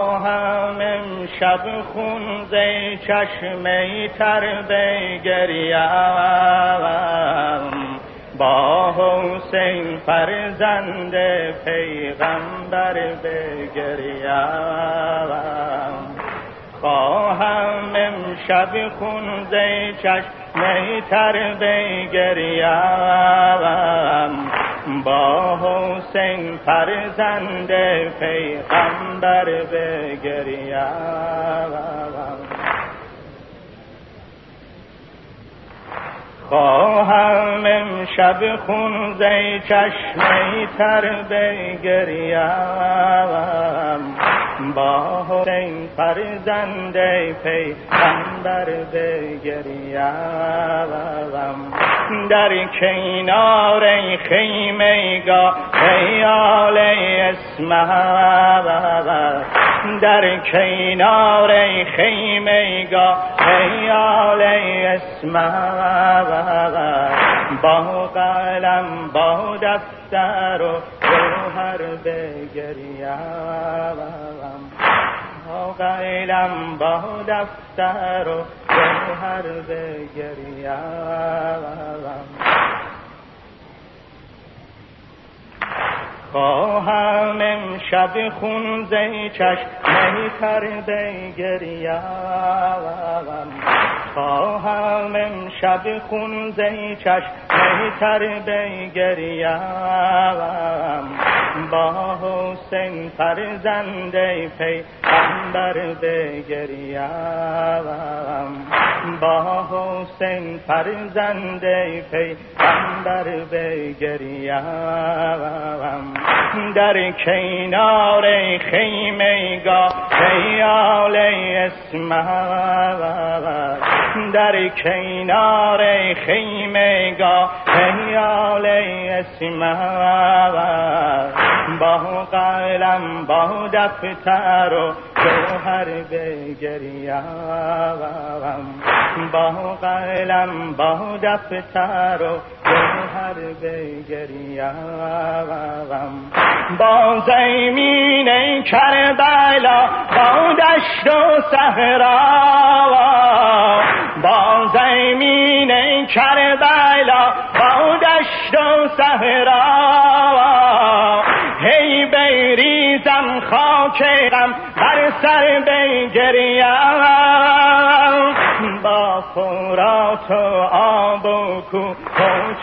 هم امشب خون زی چشمه تر بگریم. با حسین فرزند پیغمبر بگریم. خواهم امشب خون زی چشمه تر بگریم. با حسین فرزند پیغمبر بگریم خواهم امشب خون زی چشمه تر بگریم با حسین فرزند پیغمبر بگریم در کنار خیمه گاه خیال اسمه در کنار خیمه گاه خیال اسمه با قلم با دفتر و جوهر بگریم قلم با دفتر و جوهر بگریم خواهم امشب خون زی چشمه تر بگریم خواهم امشب خون زی چشمه تر بگریم با حسین فرزند پیغمبر بگریم با حسین فرزند پیغمبر بگریم در کنار خیمه گاه خیال اسمه در کنار خیمه گاه خیال اسمه با قلم با دفتر و جوهر بگریم با قلم با دفتر و جوهر بگریم با زمین کربلا با دشت و صحرا با زمین کربلا با دشت و صحرا. هی بیریزم خاک غم بر سر بگریم با فرات و آب و کو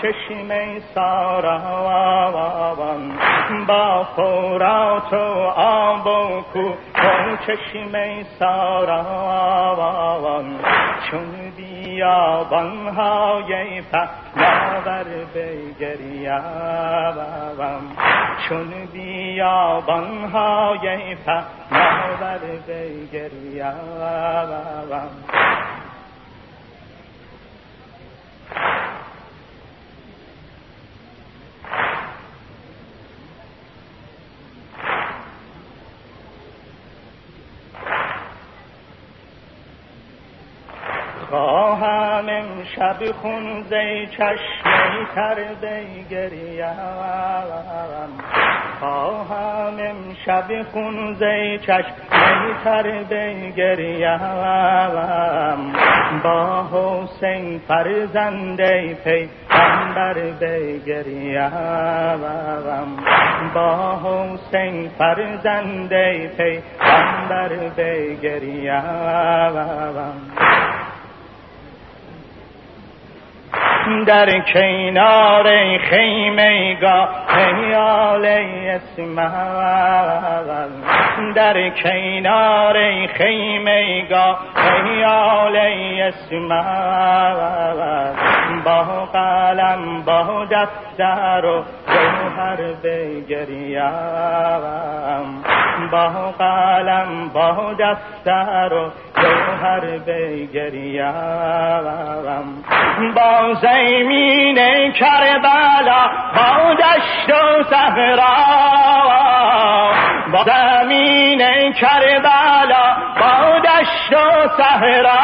چشم سارا. با فرات و آب و کو چشم سارا. چون بیابانهای پهناور بگریم چون بیابانهای پهناور بگریم خواهم امشب خون زی چشمه تر بگریم خواهم امشب خون زی چشمه تر بگریم با حسین فرزند پیغمبر بگریم با حسین فرزند پیغمبر بگریم در کنار خیمه گاه خیال اسمه در کنار خیمه گاه خیال اسمه با قلم با دفتر و جوهر بگریم. با قلم با دفتر و جوهر بگریم. با زمین کربلا با دشت و صحرا. با زمین کربلا با دشت و صحرا.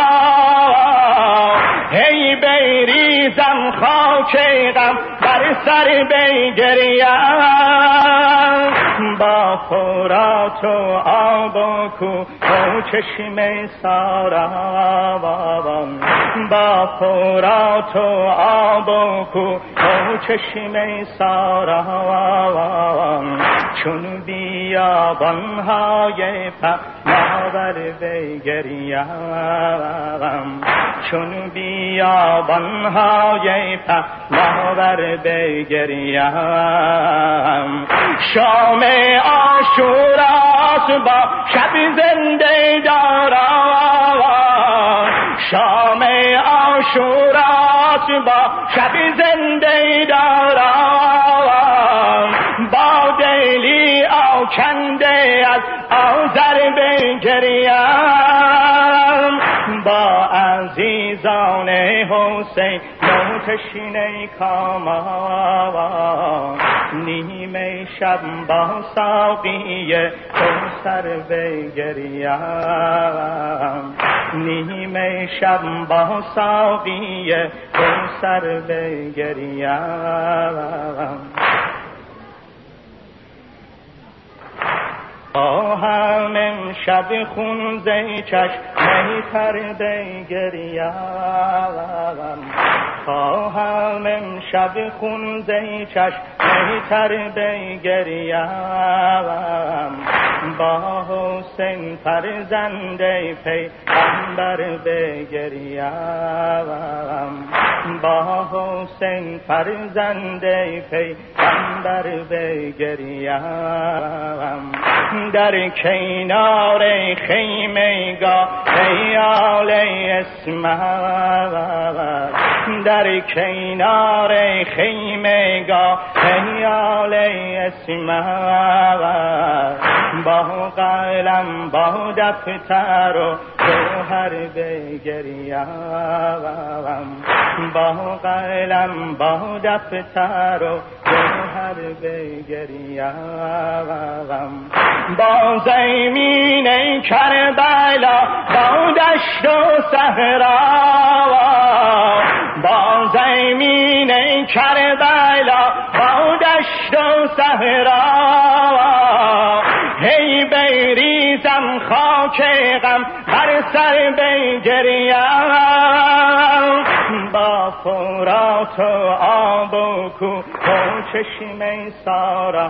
هی بیریزم خاک بر سر بگریم با خورات و آب و کو و چشم سارا با خورات و آب و کو و چشم سارا چون بیابانهای پهناور بگریم چون بیابانهای پهناور بگریم شام آشوراست با شب زنده دارم. شام آشوراست با شب زنده دارم. با دلی آکنده از آزر بگریم. با عزیزان حسین نوتشین کاما نیمه شب با ساقی سر بگریم نیمه شب با ساقی سر بگریم خواهم امشب خون زی چشمه تر بگریم خواهم امشب خون زی چشمه تر بگریم با حسین فرزنده پیغمبر بگریم با حسین فرزنده پیغمبر بگریم در کنار خیمه گاه خیال اسمت در کنار خیمه گاه خیال اسمت با قلم با دفتر و جوهر بگریم با قلم با دفتر و جوهر بگریم با زمین کربلا با دشت و صحرا. با زمین کربلا با دشت و صحرا. بیریزم خاک غم بر سر بگریم با فرات و آب و کو و چشم سارا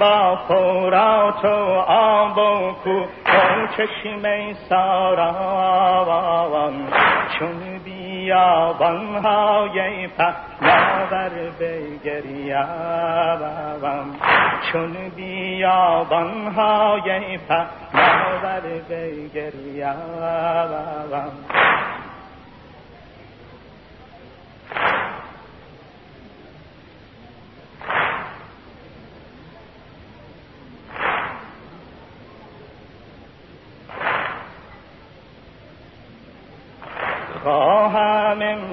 با فرات و آب و کو و چشم سارا چون بیابانهای پهناور بگریم چون بیابانهای پهناور بگریم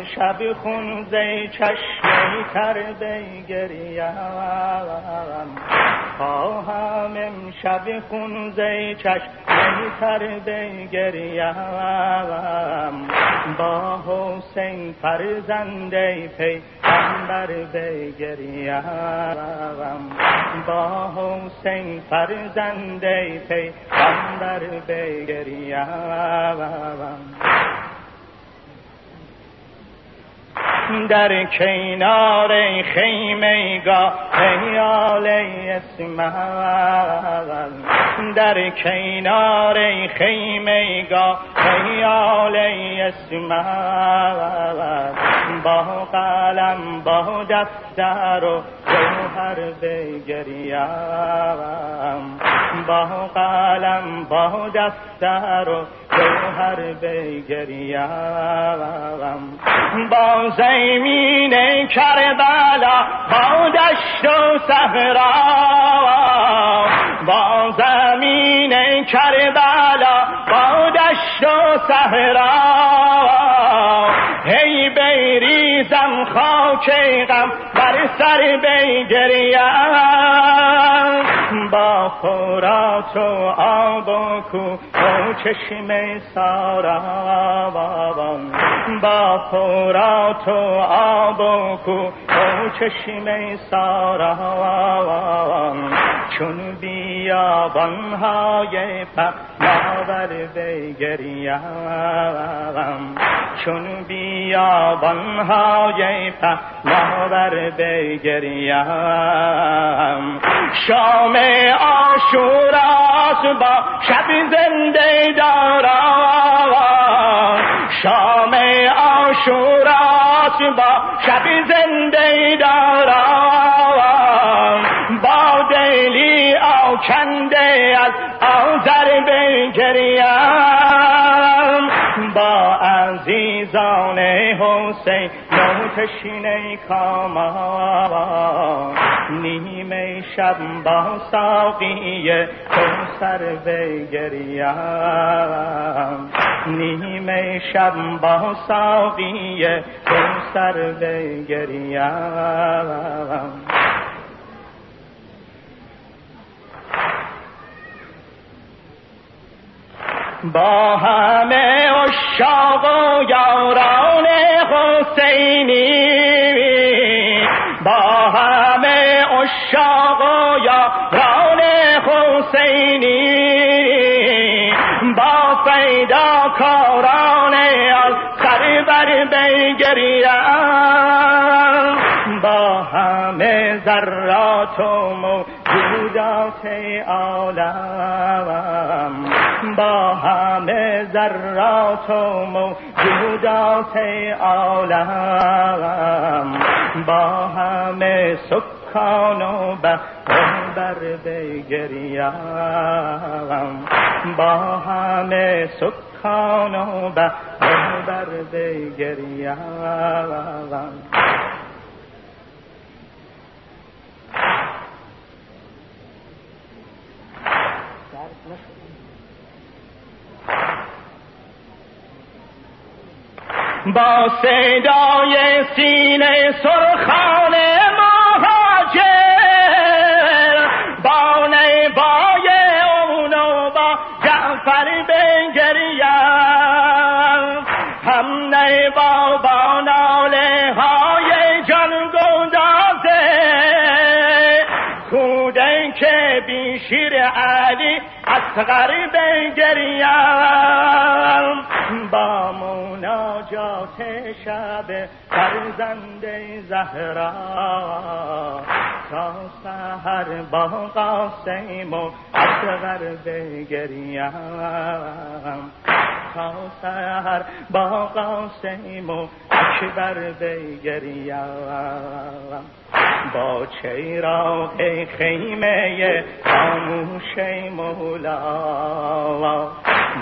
امشب خون زی چشمی تر بگریم خواهم خون زی چشمی تر بگریم با حسین فرزنده پیغمبر بگریم با حسین فرزنده پیغمبر بگریم در کنار خیمه گاه خیال اسمت در کنار خیمه گاه خیال اسمت با قلم با دفتر و جوهر بگریم با قلم با دفتر و جوهر بگریم با زمین کربلا با دشت و صحرا با زمین کربلا با دشت و صحرا خاک غم بر سر بگریم با خورات و آب و کو و چشم سارا با خورات و آب و کو و چشم سارا چون بیابانهای پهناور بگریم چون بیابانهای پهناور بگریم شام آشوراست با شب زنده دارم. شام آشوراست با شب زنده دارم. با دلی آکنده از آزر بگریم. با عزیزان حسین نوتشین کاما نیمه شب با ساقی سر بگریم نیمه شب با ساقی سر بگریم با همه اشاق و یاران حسینی با همه اشاق و یاران حسینی با فیدا کاران از سر بر بگریم با همه ذرات و موجودات عالم با همه ذرات و موجودات عالم با همه سکان و بر بگریم با همه سکان و بر بگریم با صدای سینه سرخان اصغر بگریم با مناجات شب فرزند زهرا. تا سهر با قاسم و اصغر بگریم تا سهر با قاسم و اکبر بگریم؟ با چراغ خیمه خاموش مولا؟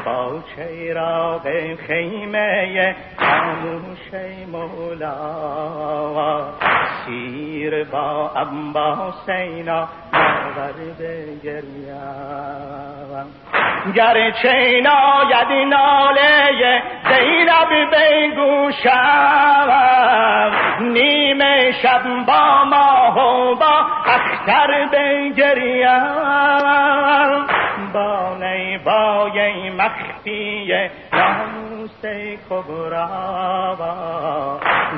با چراغ خیمه خاموش مولا؟ سیر با ابا سینا باور بگریم. گرچه ناید ناله زینب بگوشم نیمه شب با ماه و با اختر بگریم با نیبای مخفی ناموس کبرا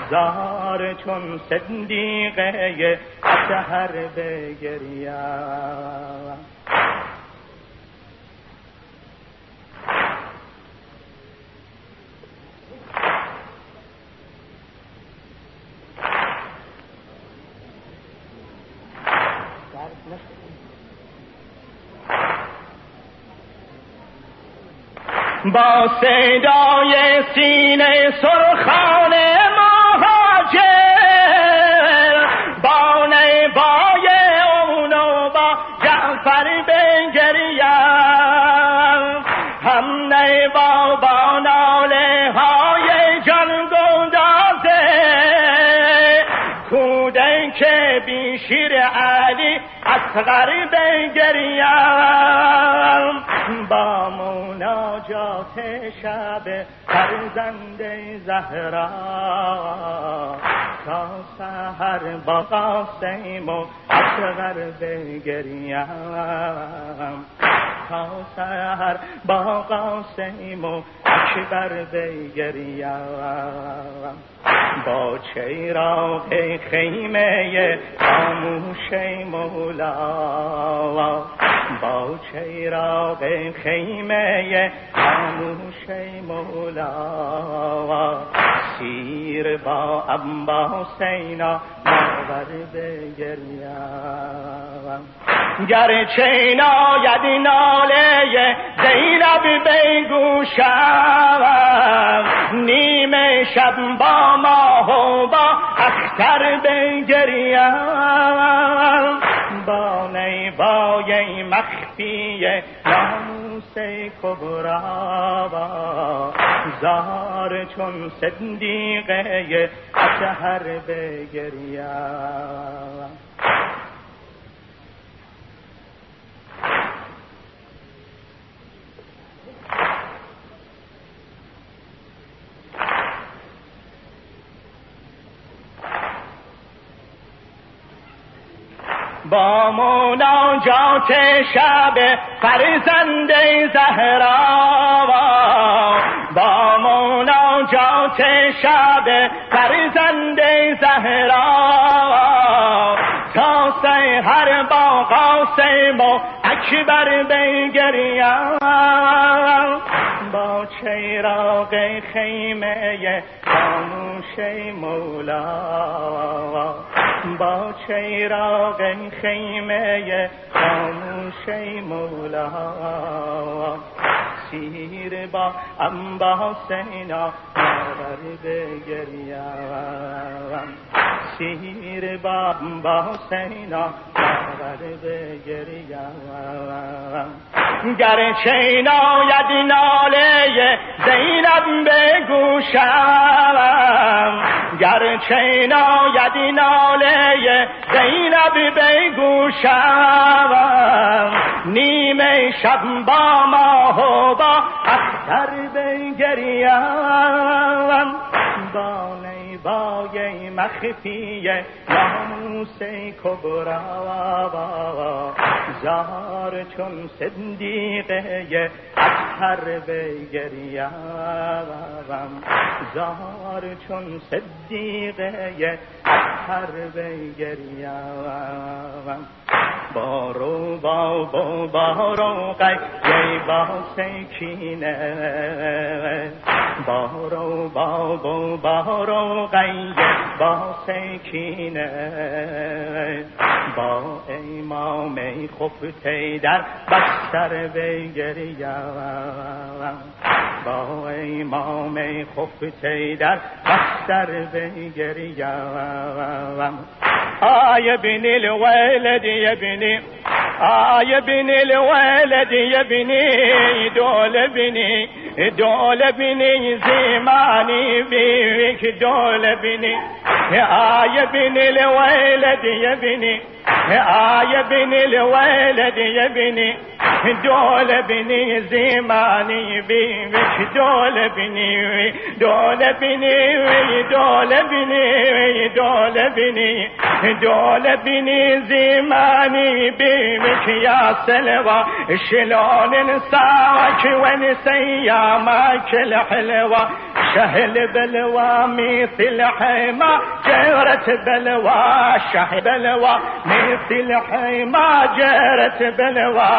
زار چون صدیقه اتهر بگریم با صدای سینه سرخان مهاجر با نیبای اونو با جعفر بگریم هم نیبا با ناله های جان گندازه کوده که بیشیر علی اصغر بگریم با مناجات شب فرزند زهرا. تا سهر با قاسم و اصغر بگریم تا سهر با قاسم و اکبر بگریم با چراغ خیمه خاموش مولا؟ با چراغ خیمه خاموش مولا؟ سیر با ابا سینا ماور بگریم گرچه ناید ناله زینب بگوشم نیمه شب با ماه و با اختر بگریم. با نیبای مخفی ناموس کبرا. زار چون صدیقه اشهر بگریم. با مناجات شب فرزند زهرا. با مناجات شب فرزند زهرا. تا سهر با قاسم و اکبر بگریم با چراغ خیمه خاموش مولا. با چراغ خیمه خاموش مولا. سیر با انبا سینا مادر بگریم سیر با انبا سینا مادر بگریم گرچه ناید ناله زینب بگوشم گرچه ناید ناله زینب بگوشم نیمه شب با ماه و با اختر بگریم با نیبای مخفی ناموس کبرا. زار چون صدیقه اکثر بگریم زار چون صدیقه اکثر بگریم بارو با با بارو قی با سکینه بارو با با بارو قی با سکینه با امام خفته در بستر بگریم. با امام خفته در بستر بگریم. آی بن الولد يا بني آه يا بني الولد يا بني دول بني دول بني زماني بيك دول بني آه يا بني الولد يا بني يا بني الولد يا بني دول بني زماني بيك دول بني دول بني دول بني دول بني دول بني زماني بيك يا سلوى شلون نساك ونسي ماك الحلوة شهل بلوى ميث الحيمة جرت بلوى شهل بلوى ميث الحيمة جرت بلوى.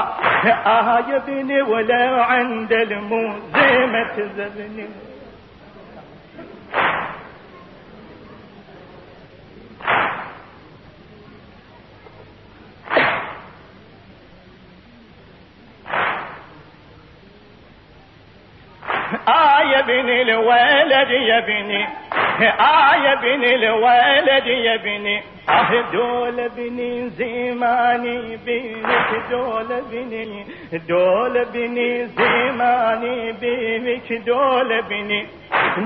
آه يا ولو عند الموت زي ما تزبني. بني الولد يا بني. آه يا بني الولد يا بني. آه دول بني زماني بينك دول بني دول بني زماني بينك دول بني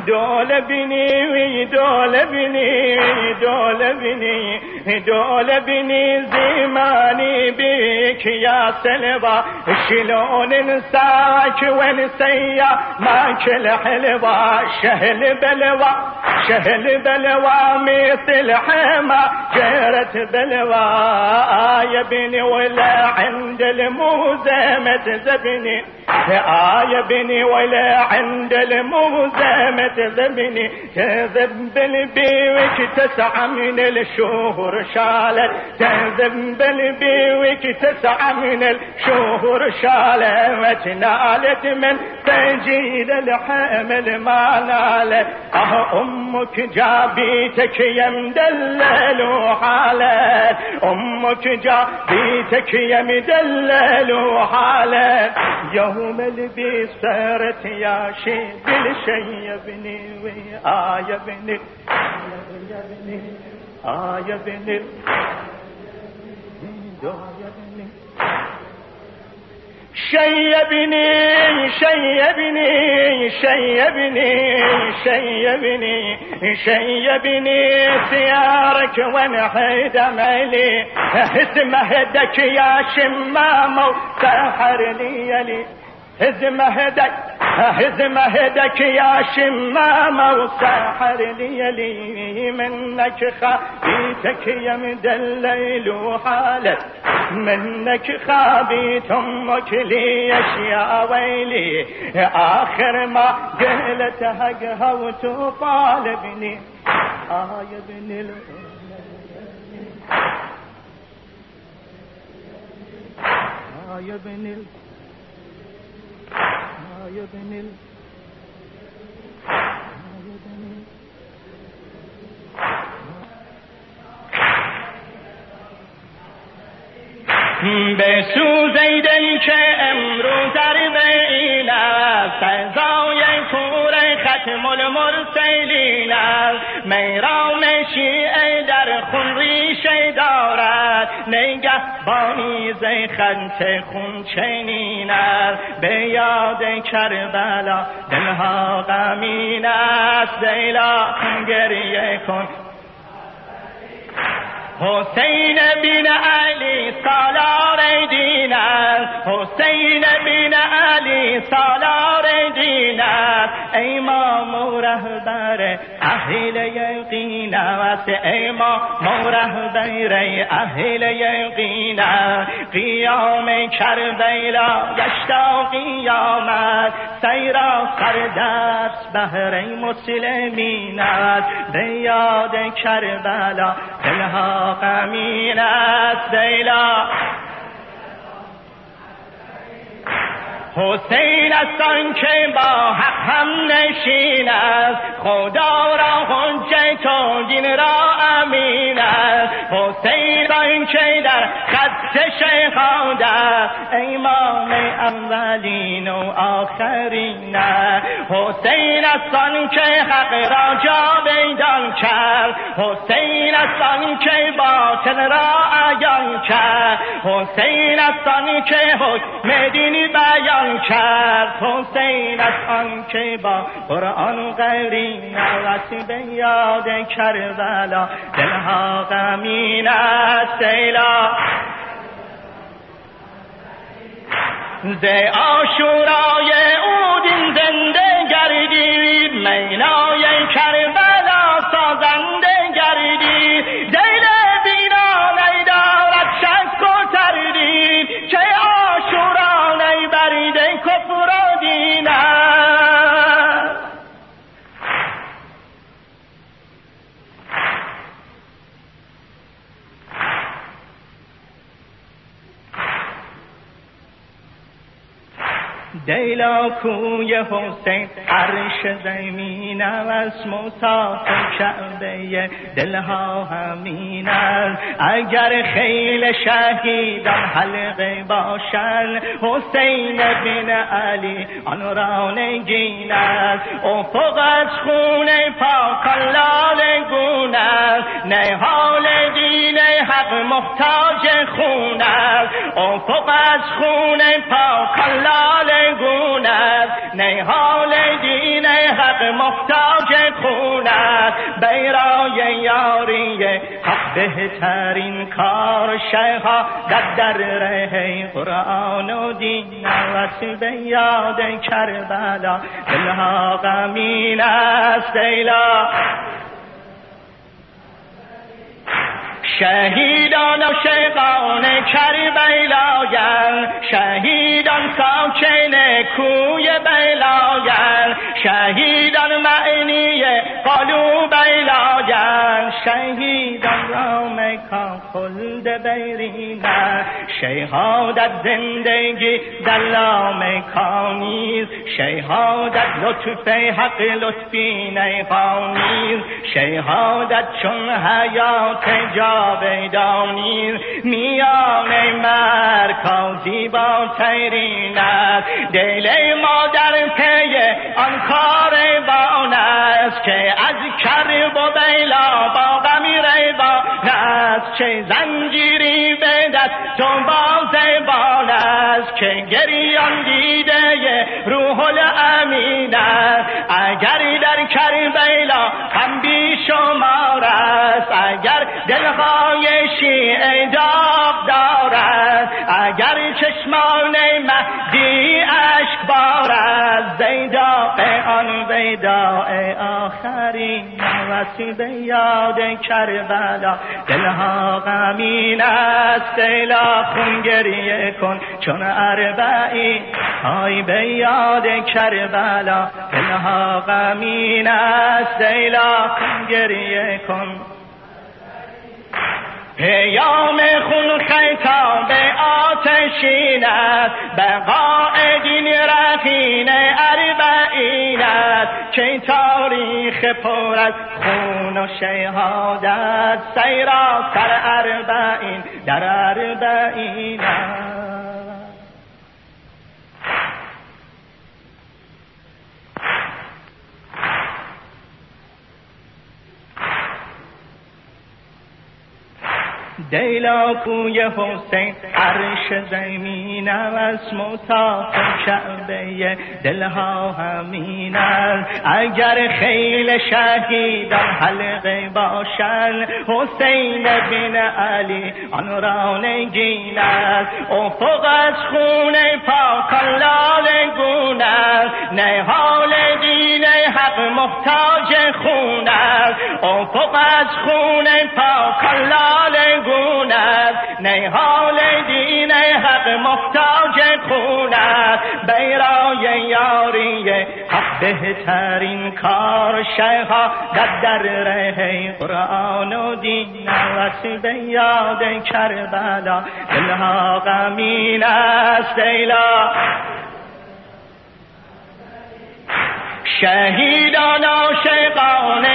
دول بني دول بني دول بني دول بني زماني بيك يا سلوى شلون نساك ونسيا ماك الحلوى شهل بلوى شهل بلوى مثل حما جرت بلوى يا بني ولا عند الموزمة زبني يا بني ولا عند الموزمة زبني كذب بالبيوك تسعى من الشهور شالت كذب بالبيوك تسعى من الشهور شالت نالت من تجيل الحمل ما نالت. أه أمك جابيتك يا مدلل وحالت. أمك جابيتك يا مدلل وحالت. يوم البي صارت يا شي بالشي يا ابني آه يا ابني يا ابني. آية آية شيبني شيبني شيبني شيبني شيبني سيارك وأنا حيد مالي. اسمه دك يا شمامة وسحرني يلي. هزم هدك هزم هدك يا شمام وسحر ليلي منك خابيتك يا مدلل وحالك. منك خابيت أمك ليش يا ويلي. آخر ما قلت هقها وتطالبني آه يا ابن آه يا ابن يا ابن به سوزیدن که امروز در بین است. سزای کور ختم المرسلین است. میرام شیعه در خون ریشه دارد. نگه بانی خنت خون چنین است به یاد کربلا دلها غمین است. دیلا گریه کن. حسین بن علی سالار دین است. حسین بن علی سالار دین است. امام و رهبر اهل یقین است. امام و رهبر اهل یقین قیام کربلا گشتا قیامت. سیرا سردست بهر مسلمین است. به یاد کربلا دلها غمین است. دیلا حسین است که با حق هم نشین است. خدا را حجت و دین را که در خط شیخاد است امام اولین و آخرین. است حسین است آن که حق را جا بیدان کرد. حسین است آن که باطل را عیان کرد. حسین است آن که حکم دینی بیان کرد. حسین از آن که با قرآن غیری نوست به یاد کربلا. دلها غمین است. دیلا ز آشورای اودین زنده گردید مینای کربلا سازنده گردید دل بینا نیدارد شک و تردید که دیلا کوی حسین عرش زمین است مسافر کعبه دلها همین است. اگر خیل شهیدان حلقه باشن حسین بن علی آن را نگین است. افق از خون پاکان لاله گون است. نهال دین حق محتاج خون است. افق از خون پاکان لاله گونه نیحال دین حق محتاج خون است. بیرای یاری حق بهترین کار شیخا در ره قرآن و دین وقت به یاد کربلا. دلها غمین است ایلا شهیدان و شیقان کربلاگن شهیدان ساکن کوی بلاگن شهیدان معنی قلوب بلاگن شهیدان را مکان خلد بیرینن شهادت زندگی در مکانیز شهادت لطف حق لطفی نیخانیز شهادت چون حیات جاویدانی میان مرکازی با تیرین است. دل ما در پی آن بان است که از کرب و بیلا با غمی ریبان است چه زنجیری به دست تو باز بان است که گریان دیده روح الامین اگر در کربلا هم بی شمار است اگر دلهای شیعه داغ دارد. اگر چشمان مهدی عشق بارد. زیداق آن ویداء آخرین. وسیب یاد کربلا. دلها غمین است. دیلا خون گریه کن. چون اربعی. های به یاد کربلا. دلها غمین است. دیلا خون گریه کن. پیام خون خیتاب آتشین است. بقاء دین رفین اربعین است چه تاریخ پر از خون و شهادت. سیرا سر اربعین در اربعین است دیلا کوی حسین عرش زمین از متاف کعبه دلها همین اگر خیل شهیدان حلقه باشن حسین بن علی آن را نگین افق از خون پاکان لال گون نه حال دین حق محتاج خون افق از خون پاکان لال گون است. نیحال دین حق محتاج خون است. بیرای یاری حق بهترین کار شیخا در ره قرآن و دین وقت به یاد کربلا. دلها غمین است ایلا. شهیدان عاشقان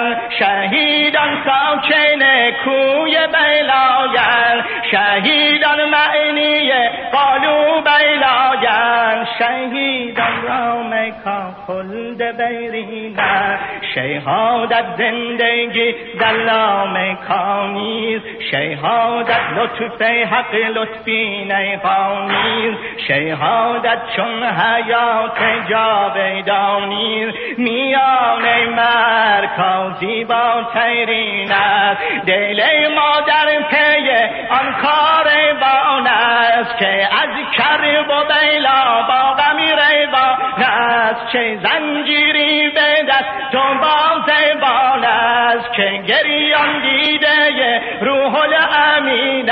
کربلاگن شهیدان ساکن کوی بلاگن شهیدان معنی قالو بلاگن شهیدان را مکان خلد بیرینن شهادت زندگی دلام کانیز شهادت لطف حق لطفی نیخانیز شهادت چون حیات جاویدانی میان مرکازی با تیرین است دل ما در پی آن کار بان است که از کرب و بیلا با غمی ریبان است چه زنجیری گریان دیده روح الامین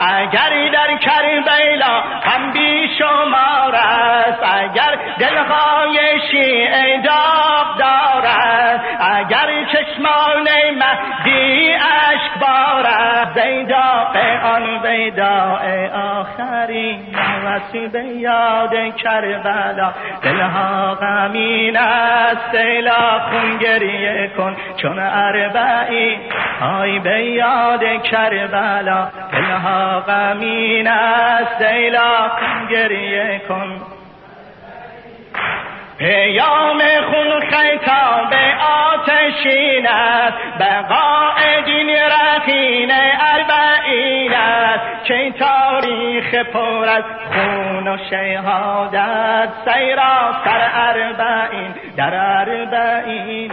اگر در کربلا هم بی شمار است اگر دلهای شیعه داغ دارد اگر چشمان مهدی عشق بارد زیداق آن ویداء آخرین. وسیب یاد کربلا دلها غمین است دیلا خون گریه کن چون اربعی. های به یاد کربلا دلها غمین است دیلا خون گریه کن. پیام خون خیتاب آتشین است. بقاء دین رفین اربعین است. چه تاریخ پر از خون و شهادت. سیرا سر اربعین در اربعین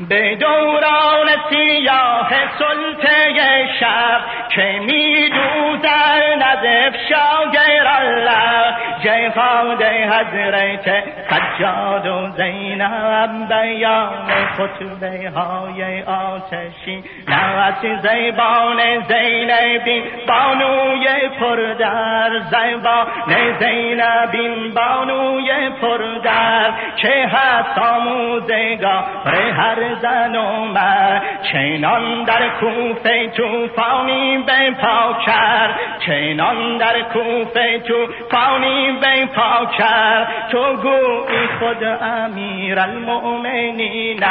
به دوران سیاه سلطه شب که می دوزن از افشاگر الله. جهاد حضرت سجاد و زینب بیان خطبه های آتشی. نوست زیبان زینبین بانوی پردر زیبان. زینبین بانوی پردر که هست آموزگاه هر زن و چنان در کوفه توفانی به پا کرد چنان در کوفه توفانی به پا کرد. تو گویی خود امیر المؤمنین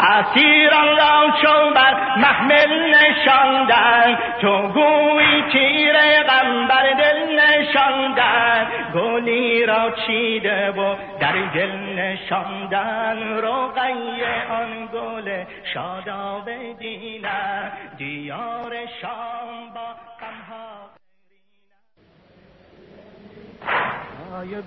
اسیران را چون بر محمل نشاندن. تو گویی تیر نشاندن گلی را چیده و در گل نشاندن روغیه آن گل شاداب دینه دیار شام با غمها آیا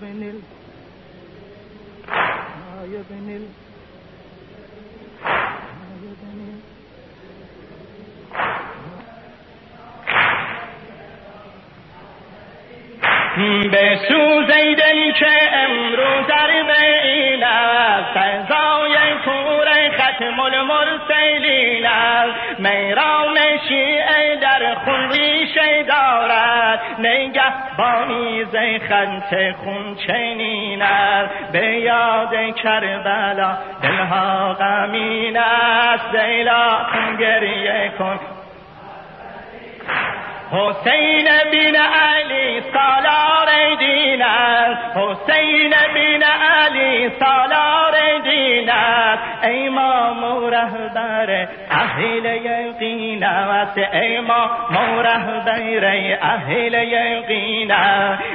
به سوزی دل که امروز در بین است. فضای کور ختم المرسلین است. میرام شیعه در خون ریشه دارد. نگه بانی خنت خون چنین است. به یاد کربلا دلها غمین است. دیلا گریه کن. حسين بن علي صلاة دينا حسين بن علي صلاة دین است امام و رهبر اهل یقین است. امام و رهبر اهل یقین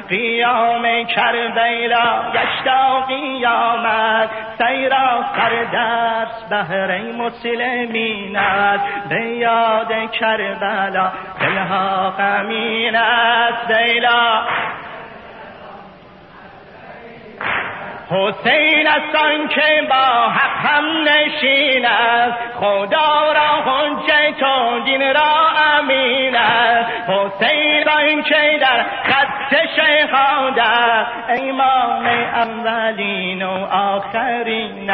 قیام کربلا گشتا قیامت. سیرا سر درس بهر مسلمین است. به یاد کربلا دلها غمین است. دیلا حسین است که با حق هم نشین است. خدا را حجت و دین را امین است. حسین این که در خط شهادت امام اولین و آخرین.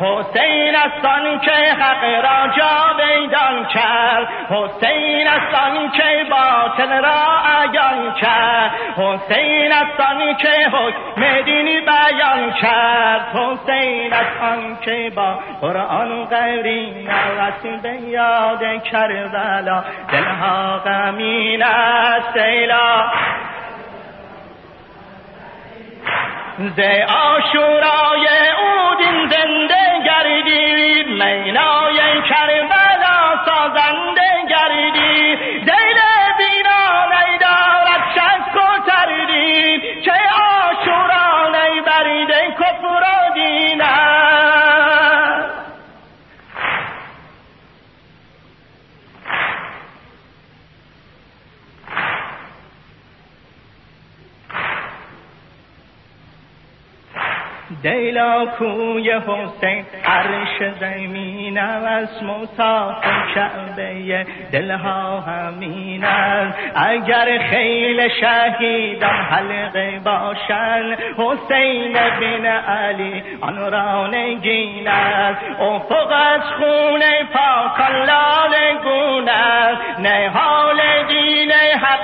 حسین است که حق را جا بیدان کرد. حسین است که باطل را عیان کرد. حسین است که حکم دینی بیان کرد. حسین آن که با قرآن غیری نوست به یاد کربلا. دلها غمین است ایلا ز آشورای اودین زنده گردید مینای کربلا. دیلا کوی حسین عرش زمین از مصاف کعبه دلها همین است. اگر خیل شهیدان حلقه باشن حسین بن علی آن را نگین است. افق از خون پاکان لاله گون است. نهال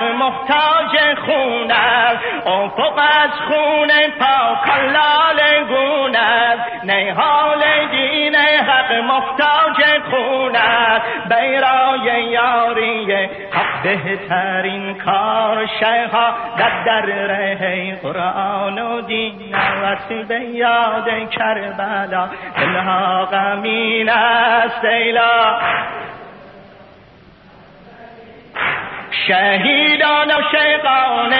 حق محتاج خون است. افق از خون پاکان لاله گون است. نیحال دین حق محتاج خون است. بیرای یاری حق بهترین کار شیخا در در ره قرآن و دین است. به یاد کربلا. دلها غمین است. ایلا شهیدان و شیقان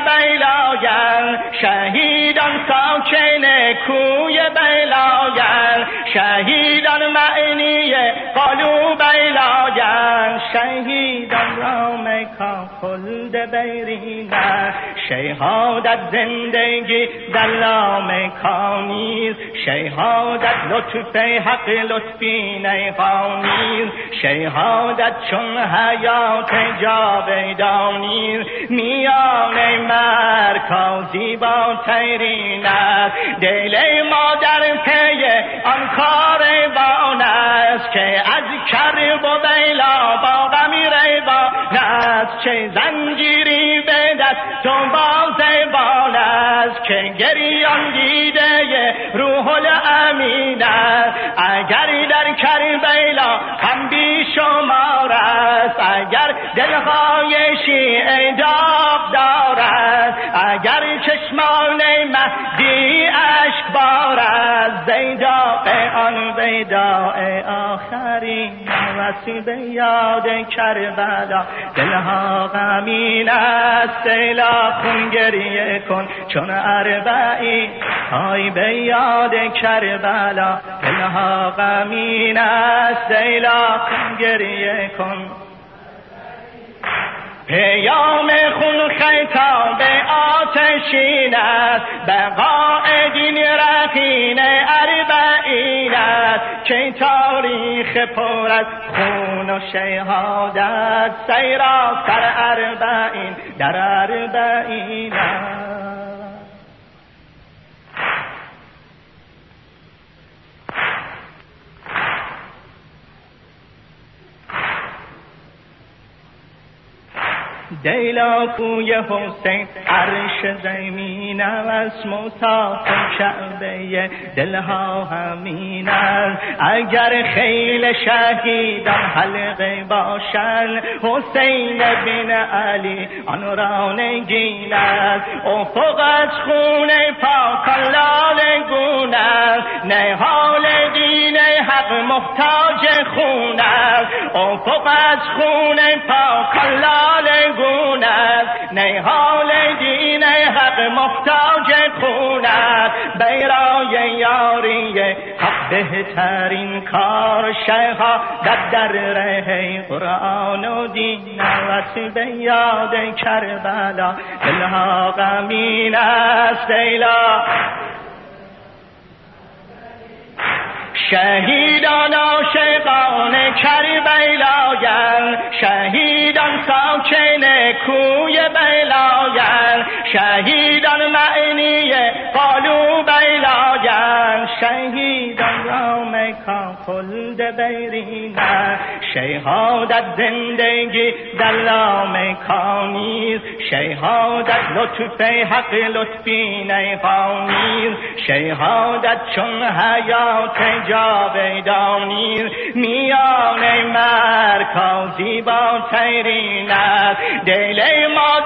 بیلاگر شهیدان ساکن کوی بیلاگر شهیدان معنی قلو بیلاگر شهیدان رام کافلد بیرینه شهادت زندگی در لامکانیز شهادت لطف حق لطفی نیخانیز شهادت چون حیات جاویدانیز میان مرکازی با تیرینه دل ما در پی آن کاروان است که از کرب و بیلا با غمی ریبان است. چه زنجیری که گریان دیده روح الامین اگر در کربیلا هم بی شمار است. اگر دلهای شیعه داغ اگر چشمان مهدی اشک بارد زیدا آن ویداء آخرین وسیب یاد کربلا دلها غمین است سیلا خون گریه کن چون اربعی. های به یاد کربلا دلها غمین است سیلا خون گریه کن. پیام خون خیتاب آتشین است. بقاء دین رخین اربعین است. که تاریخ پر از خون و شهادت سیرا سر اربعین در اربعین است. دیلا کوی حسین عرش زمین است مصاف کعبه دلها همین است. اگر خیل شهیدان حلقه باشن حسین بن علی آن را نگین است. افق از خون پاکان لاله گون است. نهال حق محتاج خون است. افق از خون پاکان لاله خون است. نیحال دین حق محتاج خون است. بیرای یاری حق بهترین کار شیخا در ره قرآن و دین وقت به یاد کربلا. دلها غمین است ایلا. شهیدان عاشقان کربلاین شهیدان ساکن کوی بلاین شهیدان معنی قالو بلاین شهیدان رام کان خلد بیرینه شهادت زندگی در لامکانیز شهادت لطف حق لطفی نیقانیز شهادت چون حیات جاویدانیز میان مرکازی با تیرین است. دل ما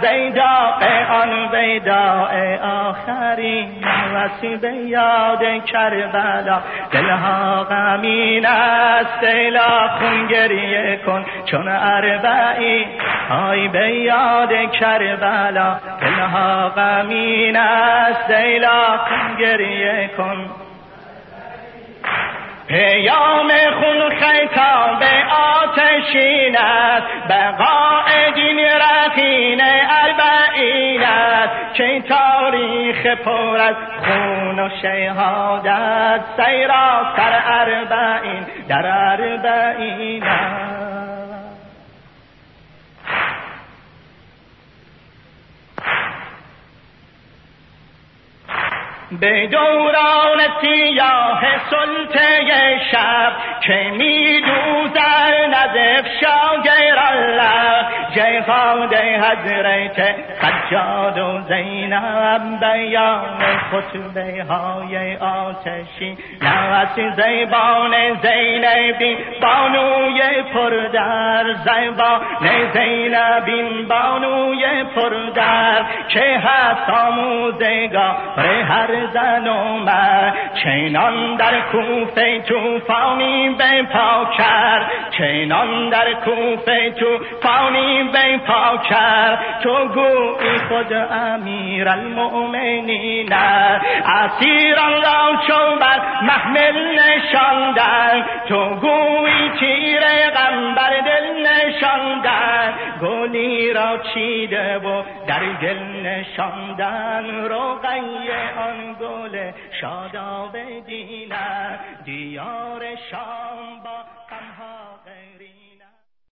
زیداء آن ویداء آخرین وسیب یاد کربلا. دلها غمین است دیلا خون گریه کن چون اربعی. های به یاد کربلا دلها غمین است دیلا خون گریه کن. پیام خون خیتاب آتشین است. بقاء دین رخین اربعین است. که تاریخ پر از خون و شهادت. سیرا سر اربعین در اربعین است. به دوران سیاه سلطه شب که می دوزر نزف شاگر الله. جهاد حضرت سجاد و زینب بیان خطبه های آتشی نوس زیبان زین ببین بانوی پر در زیبا زینبین بانوی پر در که هست آموزگار هر زن و مرد؟ چنان در کوفه توفانی به پا کرد. چنان در کوفه توفانی به پا کرد. تو گویی خود امیر المؤمنین اسیران را چون بر محمل نشاندن تو گویی تیر غمبر دل نشاندن گلی را چیده و در دل نشاندن روغیه آن گل شاداب دینه دیار شام با